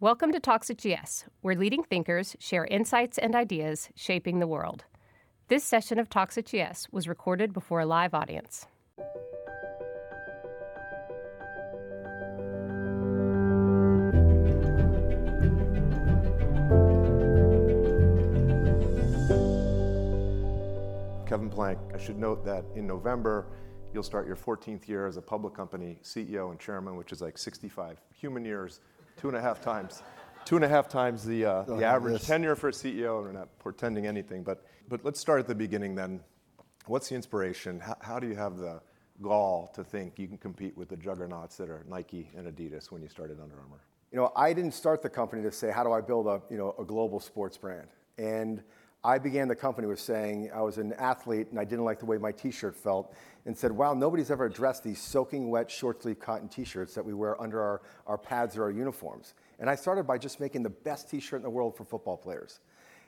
Welcome to at GS, where leading thinkers share insights and ideas shaping the world. This session of at GS was recorded before a live audience. Kevin Plank, I should note that in November, you'll start your 14th year as a public company CEO and chairman, which is like 65 human years, two and a half times, two and a half times the, uh, the average tenure for a CEO. And we're not portending anything, but, but let's start at the beginning then. What's the inspiration? How, how do you have the gall to think you can compete with the juggernauts that are Nike and Adidas when you started Under Armour? You know, I didn't start the company to say, how do I build a, you know, a global sports brand? And I began the company with saying I was an athlete and I didn't like the way my t-shirt felt and said, wow, nobody's ever addressed these soaking wet short sleeve cotton t-shirts that we wear under our, our pads or our uniforms. And I started by just making the best t-shirt in the world for football players.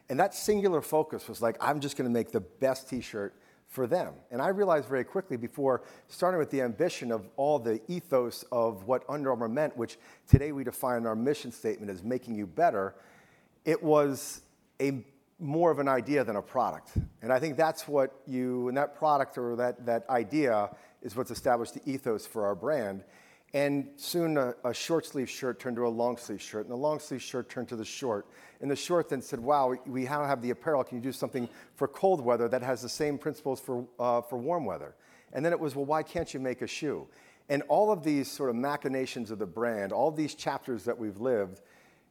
And that singular focus was like, I'm just gonna make the best t-shirt for them. And I realized very quickly before starting with the ambition of all the ethos of what Under Armour meant, which today we define our mission statement as making you better, it was a more of an idea than a product. And I think that's what you, and that product or that, that idea is what's established the ethos for our brand. And soon a, a, short sleeve shirt turned to a long sleeve shirt, and the long sleeve shirt turned to the short. And the short then said, wow, we now have the apparel. Can you do something for cold weather that has the same principles for, uh, for warm weather? And then it was, well, why can't you make a shoe? And all of these sort of machinations of the brand, all these chapters that we've lived,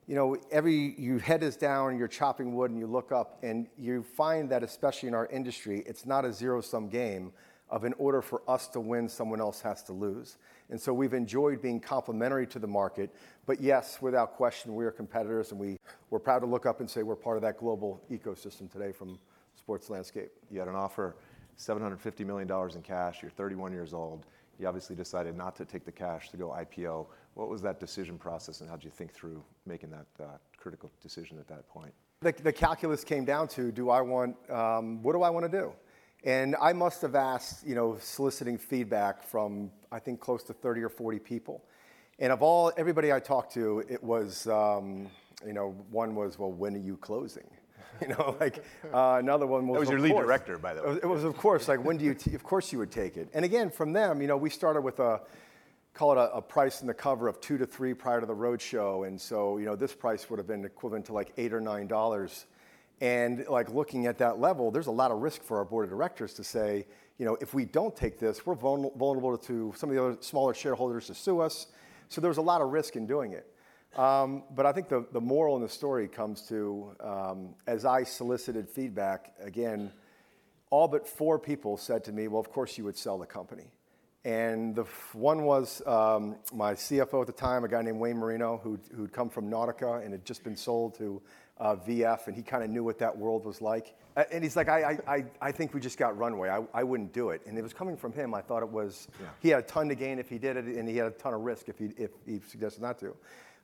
you know, every your head is down, you're chopping wood, and you look up, and you find that, especially in our industry, it's not a zero-sum game. Of in order for us to win, someone else has to lose. And so we've enjoyed being complementary to the market. But yes, without question, we are competitors, and we, we're proud to look up and say we're part of that global ecosystem today from sports landscape. You had an offer, $750 million in cash. You're 31 years old. You obviously decided not to take the cash to go IPO. What was that decision process, and how did you think through making that uh, critical decision at that point? The, the, calculus came down to, do I want, um, what do I want to do? And I must have asked, you know, soliciting feedback from, I think, close to 30 or 40 people. And of all, everybody I talked to, it was, um, you know, one was, well, when are you closing? You know, like uh, another one was. That was your lead course, director, by the way. It was, it was, of course, like when do you? T- of course, you would take it. And again, from them, you know, we started with a call it a, a, price in the cover of two to three prior to the road show, and so you know this price would have been equivalent to like eight or nine dollars. And like looking at that level, there's a lot of risk for our board of directors to say, you know, if we don't take this, we're vulnerable to some of the other smaller shareholders to sue us. So there was a lot of risk in doing it. Um, but I think the, the moral in the story comes to um, as I solicited feedback, again, all but four people said to me, well, of course you would sell the company. And the one was um, my CFO at the time, a guy named Wayne Marino, who'd, who'd come from Nautica and had just been sold to uh, VF, and he kind of knew what that world was like. And he's like, I, I, I think we just got runway. I, I wouldn't do it. And it was coming from him. I thought it was, yeah. he had a ton to gain if he did it, and he had a ton of risk if he, if he suggested not to.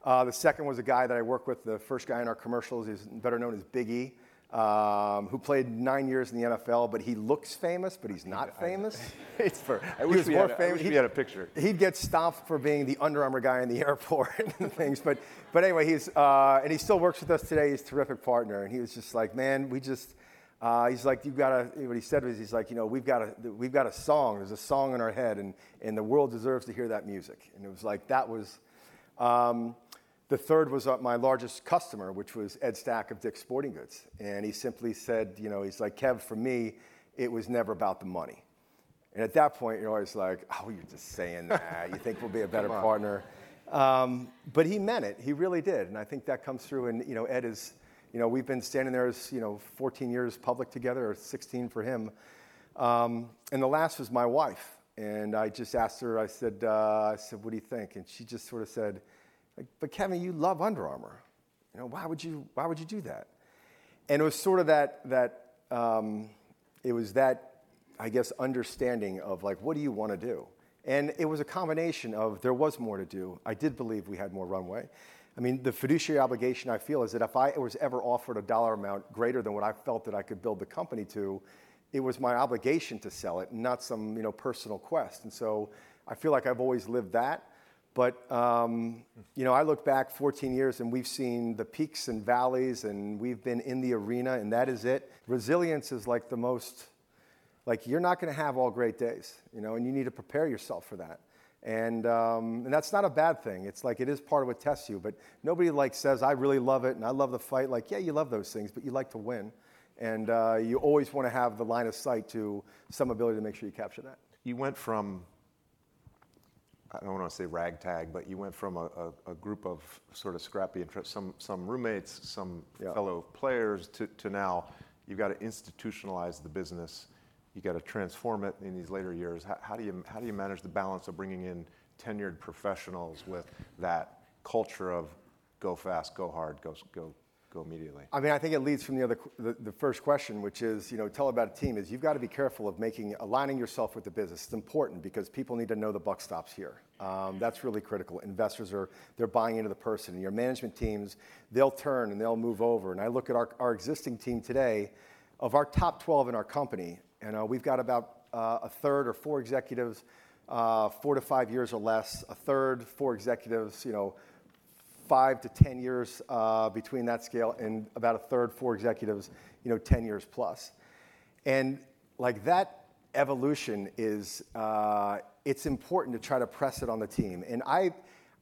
Uh, the second was a guy that I worked with, the first guy in our commercials. He's better known as Big E, um, who played nine years in the NFL, but he looks famous, but he's not famous. it's for, I wish, we, had. I wish we had a picture. He'd get stopped for being the Under Armour guy in the airport and things. But, but anyway, he's, uh, and he still works with us today. He's a terrific partner. And he was just like, man, we just, uh, he's like, you've got to, what he said was, he's like, you know, we've got, a, we've got a song. There's a song in our head, and, and the world deserves to hear that music. And it was like, that was, um, the third was uh, my largest customer, which was Ed Stack of Dick's Sporting Goods. And he simply said, you know, he's like, Kev, for me, it was never about the money. And at that point, you're always like, oh, you're just saying that. you think we'll be a better partner. Um, but he meant it. He really did. And I think that comes through. And, you know, Ed is, you know, we've been standing there as, you know, 14 years public together, or 16 for him. Um, and the last was my wife. And I just asked her, I said, uh, I said, what do you think? And she just sort of said, like, but Kevin, you love Under Armour. You know, why would you, why would you do that? And it was sort of that, that um, it was that, I guess, understanding of like, what do you want to do? And it was a combination of there was more to do. I did believe we had more runway. I mean, the fiduciary obligation I feel is that if I was ever offered a dollar amount greater than what I felt that I could build the company to, it was my obligation to sell it, not some you know personal quest. And so I feel like I've always lived that. But um, you know, I look back 14 years and we've seen the peaks and valleys, and we've been in the arena, and that is it. Resilience is like the most, like you're not going to have all great days, you know, and you need to prepare yourself for that. And, um, and that's not a bad thing. It's like it is part of what tests you. But nobody like says, I really love it and I love the fight. Like, yeah, you love those things, but you like to win. And uh, you always want to have the line of sight to some ability to make sure you capture that. You went from I don't want to say ragtag, but you went from a, a, a group of sort of scrappy, some, some roommates, some yeah. fellow players, to, to now you've got to institutionalize the business. You've got to transform it in these later years. How, how, do you, how do you manage the balance of bringing in tenured professionals with that culture of go fast, go hard, go, go go immediately? I mean, I think it leads from the other, the, the, first question, which is, you know, tell about a team. Is you've got to be careful of making aligning yourself with the business. It's important because people need to know the buck stops here. Um, that's really critical. Investors are they're buying into the person. And your management teams, they'll turn and they'll move over. And I look at our, our existing team today. Of our top 12 in our company, and uh, we've got about uh, a third or four executives, uh, four to five years or less. A third, four executives, you know five to 10 years uh, between that scale, and about a third, four executives, you know, 10 years plus. And like that evolution is, uh, it's important to try to press it on the team. And I,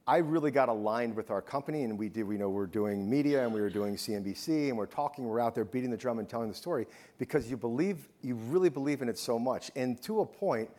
I really got aligned with our company, and we did. We know we're doing media, and we were doing CNBC, and we're talking. We're out there beating the drum and telling the story because you believe, you really believe in it so much. And to a point,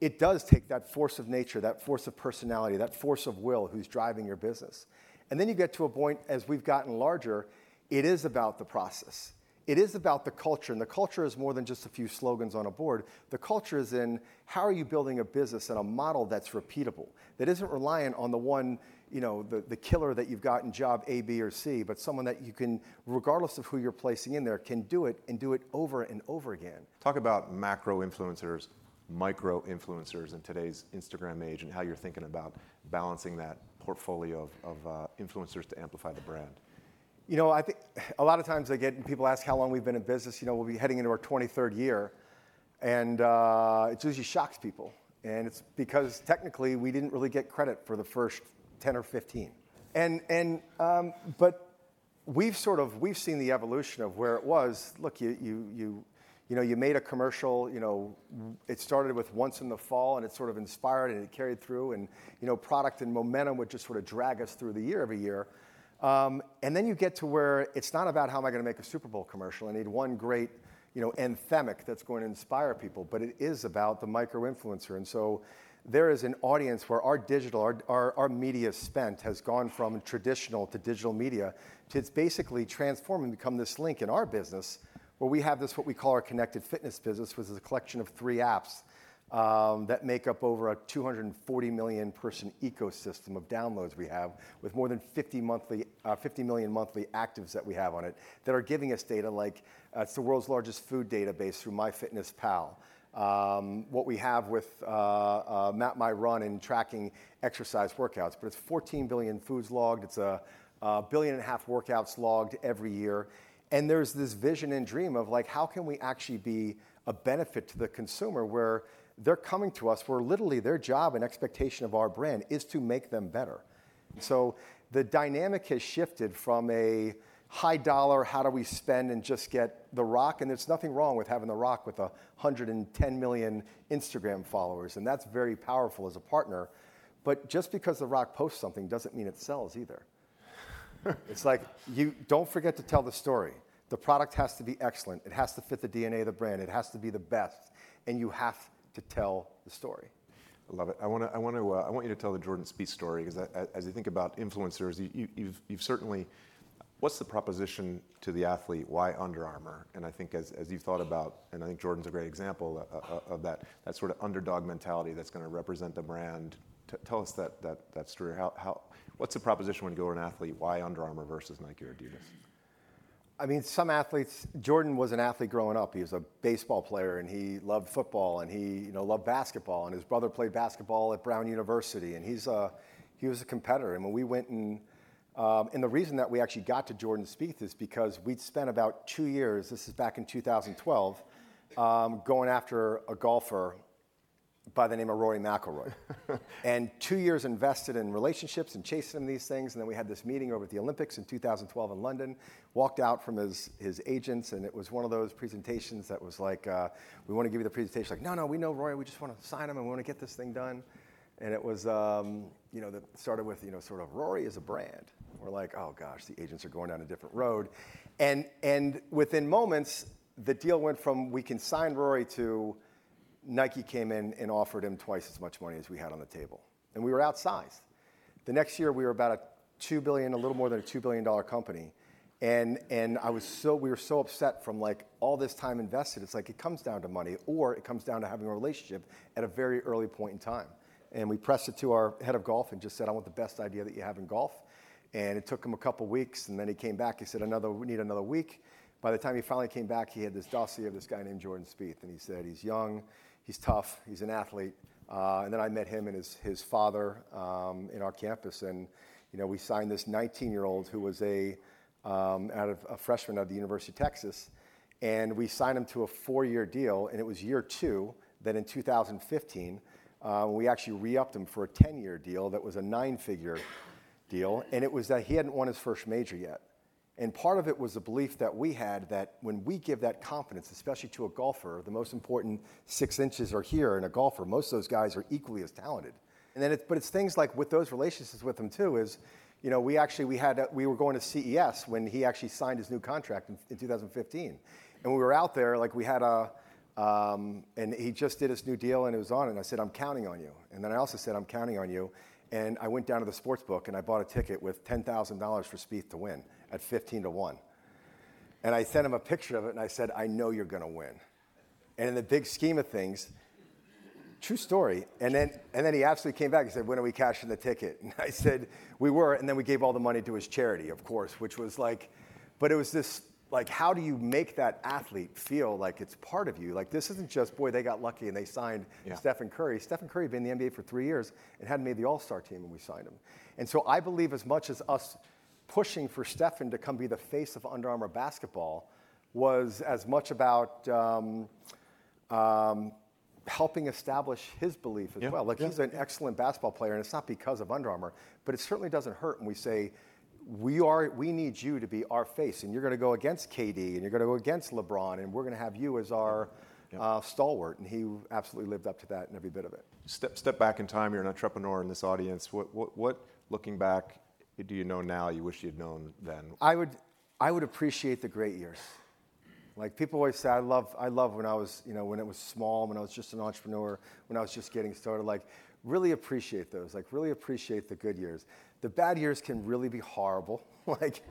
it does take that force of nature, that force of personality, that force of will, who's driving your business. And then you get to a point as we've gotten larger, it is about the process. It is about the culture, and the culture is more than just a few slogans on a board. The culture is in how are you building a business and a model that's repeatable, that isn't reliant on the one, you know, the, the killer that you've got in job A, B, or C, but someone that you can, regardless of who you're placing in there, can do it and do it over and over again. Talk about macro influencers, micro influencers in today's Instagram age, and how you're thinking about balancing that portfolio of, of uh, influencers to amplify the brand? You know, I think a lot of times I get people ask how long we've been in business. You know, we'll be heading into our 23rd year, and uh, it usually shocks people. And it's because technically we didn't really get credit for the first 10 or 15. And and um, but we've sort of we've seen the evolution of where it was. Look, you you you you know, you made a commercial, you know, it started with once in the fall and it sort of inspired and it carried through and, you know, product and momentum would just sort of drag us through the year every year. Um, and then you get to where it's not about how am I going to make a Super Bowl commercial. I need one great, you know, anthemic that's going to inspire people, but it is about the micro influencer. And so there is an audience where our digital, our, our, our media spent has gone from traditional to digital media to it's basically transformed and become this link in our business where we have this, what we call our connected fitness business, which is a collection of three apps um, that make up over a 240 million person ecosystem of downloads we have, with more than 50, monthly, uh, 50 million monthly actives that we have on it that are giving us data like uh, it's the world's largest food database through MyFitnessPal. Um, what we have with uh, uh, Map My Run and tracking exercise workouts, but it's 14 billion foods logged. It's a, a billion and a half workouts logged every year. And there's this vision and dream of like, how can we actually be a benefit to the consumer where they're coming to us where literally their job and expectation of our brand is to make them better. So the dynamic has shifted from a high dollar, how do we spend and just get The Rock? And there's nothing wrong with having The Rock with 110 million Instagram followers. And that's very powerful as a partner. But just because The Rock posts something doesn't mean it sells either. it's like you don't forget to tell the story. The product has to be excellent. It has to fit the DNA of the brand. It has to be the best, and you have to tell the story. I love it. I want to. I want to. Uh, I want you to tell the Jordan Spieth story because as you think about influencers, you, have you've, certainly. What's the proposition to the athlete? Why Under Armour? And I think as, as you've thought about, and I think Jordan's a great example of, uh, uh, of that that sort of underdog mentality that's going to represent the brand. T- tell us that that that story. How, how what's the proposition when you go to an athlete? Why Under Armour versus Nike or Adidas? I mean, some athletes. Jordan was an athlete growing up. He was a baseball player, and he loved football, and he, you know, loved basketball. And his brother played basketball at Brown University, and he's a, he was a competitor. And when we went and, um, and the reason that we actually got to Jordan Spieth is because we'd spent about two years. This is back in 2012, um, going after a golfer by the name of Rory McIlroy. and two years invested in relationships and chasing him these things. And then we had this meeting over at the Olympics in 2012 in London. Walked out from his, his agents, and it was one of those presentations that was like, uh, we want to give you the presentation. Like, no, no, we know Rory. We just want to sign him and we want to get this thing done. And it was, um, you know, that started with, you know, sort of Rory is a brand. We're like, oh gosh, the agents are going down a different road. And, and within moments, the deal went from we can sign Rory to Nike came in and offered him twice as much money as we had on the table. And we were outsized. The next year, we were about a 2 billion, a little more than a $2 billion company. And, and I was so, we were so upset from like all this time invested. It's like it comes down to money or it comes down to having a relationship at a very early point in time. And we pressed it to our head of golf and just said, I want the best idea that you have in golf. And it took him a couple weeks. And then he came back. He said, another, we need another week. By the time he finally came back, he had this dossier of this guy named Jordan Spieth. And he said, he's young, he's tough, he's an athlete. Uh, and then I met him and his, his father um, in our campus. And, you know, we signed this 19 year old who was a, um, out of a freshman at the University of Texas. And we signed him to a four year deal. And it was year two that in 2015, uh, we actually re upped him for a 10 year deal that was a nine figure deal. And it was that he hadn't won his first major yet. And part of it was the belief that we had that when we give that confidence, especially to a golfer, the most important six inches are here in a golfer. Most of those guys are equally as talented. And then, it's, but it's things like with those relationships with them too. Is you know we actually we had we were going to CES when he actually signed his new contract in, in 2015, and we were out there like we had a. Um, and he just did his new deal and it was on and I said, I'm counting on you. And then I also said, I'm counting on you. And I went down to the sports book and I bought a ticket with $10,000 for Spieth to win at 15 to 1. And I sent him a picture of it and I said, I know you're going to win. And in the big scheme of things, true story. And then, and then he absolutely came back and said, When are we cashing the ticket? And I said, We were. And then we gave all the money to his charity, of course, which was like, but it was this like, how do you make that athlete feel like it's part of you? Like, this isn't just, boy, they got lucky and they signed yeah. Stephen Curry. Stephen Curry had been in the NBA for three years and hadn't made the All Star team when we signed him. And so I believe as much as us pushing for Stephen to come be the face of Under Armour basketball was as much about um, um, helping establish his belief as yeah, well. Like yeah. he's an excellent basketball player, and it's not because of Under Armour, but it certainly doesn't hurt when we say we are we need you to be our face, and you're going to go against KD, and you're going to go against LeBron, and we're going to have you as our uh, stalwart. And he absolutely lived up to that in every bit of it. Step step back in time. You're an entrepreneur in this audience. What what, what looking back do you know now you wish you'd known then? I would, I would appreciate the great years. Like people always say, I love, I love when I was, you know, when it was small, when I was just an entrepreneur, when I was just getting started. Like, really appreciate those. Like, really appreciate the good years. The bad years can really be horrible. like,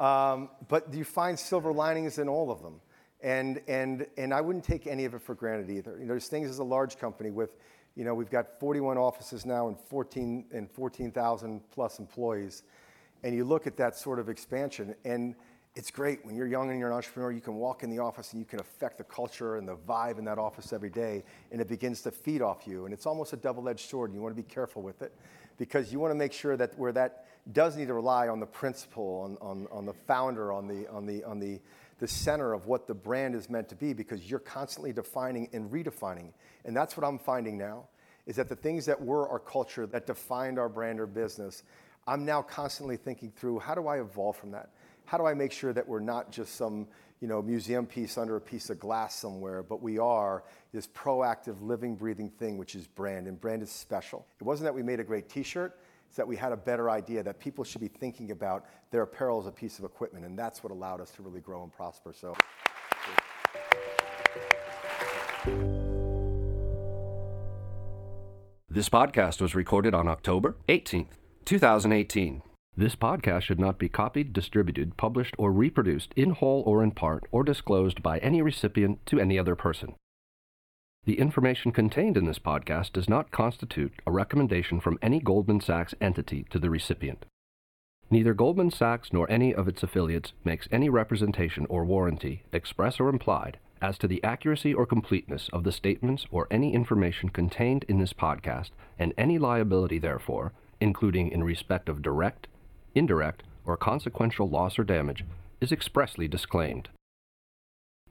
um, but you find silver linings in all of them. And, and, and I wouldn't take any of it for granted either. You know, there's things as a large company with, you know, we've got 41 offices now and 14 and 14,000 plus employees. And you look at that sort of expansion, and it's great when you're young and you're an entrepreneur. You can walk in the office and you can affect the culture and the vibe in that office every day, and it begins to feed off you. And it's almost a double-edged sword. You want to be careful with it because you want to make sure that where that does need to rely on the principal, on, the founder, on the on the center of what the brand is meant to be because you're constantly defining and redefining. And that's what I'm finding now is that the things that were our culture that defined our brand or business, I'm now constantly thinking through how do I evolve from that? How do I make sure that we're not just some you know, museum piece under a piece of glass somewhere, but we are this proactive, living, breathing thing, which is brand, and brand is special. It wasn't that we made a great T-shirt; it's that we had a better idea that people should be thinking about their apparel as a piece of equipment, and that's what allowed us to really grow and prosper. So. This podcast was recorded on October 18th, 2018. This podcast should not be copied, distributed, published, or reproduced in whole or in part, or disclosed by any recipient to any other person. The information contained in this podcast does not constitute a recommendation from any Goldman Sachs entity to the recipient. Neither Goldman Sachs nor any of its affiliates makes any representation or warranty, express or implied, as to the accuracy or completeness of the statements or any information contained in this podcast, and any liability therefore, including in respect of direct, indirect, or consequential loss or damage, is expressly disclaimed.